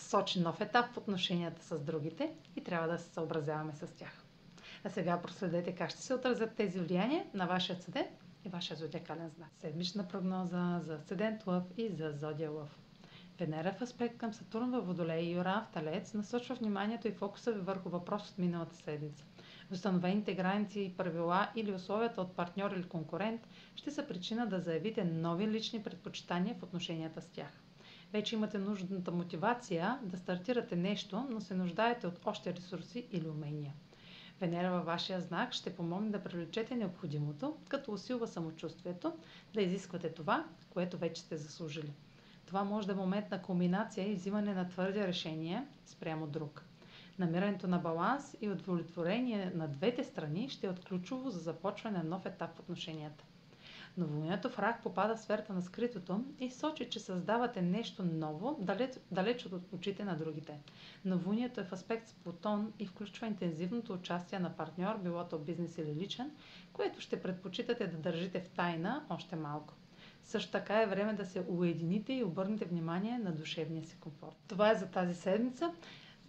сочи нов етап в отношенията с другите и трябва да се съобразяваме с тях. А сега проследете как ще се отразят тези влияния на вашия седент и вашия зодиакален знак. Седмична прогноза за седент Лъв и за зодия Лъв. Венера в аспект към Сатурн във Водолей и Юран в Талец насочва вниманието и фокуса ви върху въпрос от миналата седмица. Установените граници правила или условията от партньор или конкурент ще са причина да заявите нови лични предпочитания в отношенията с тях вече имате нужната мотивация да стартирате нещо, но се нуждаете от още ресурси или умения. Венера във вашия знак ще помогне да привлечете необходимото, като усилва самочувствието, да изисквате това, което вече сте заслужили. Това може да е момент на комбинация и взимане на твърди решения спрямо друг. Намирането на баланс и удовлетворение на двете страни ще е от ключово за започване на нов етап в отношенията. Новолунието в рак попада в сферата на скритото и сочи, че създавате нещо ново, далеч, далеч от очите на другите. Новолунието е в аспект с Плутон и включва интензивното участие на партньор, било то бизнес или личен, което ще предпочитате да държите в тайна още малко. Също така е време да се уедините и обърнете внимание на душевния си комфорт. Това е за тази седмица.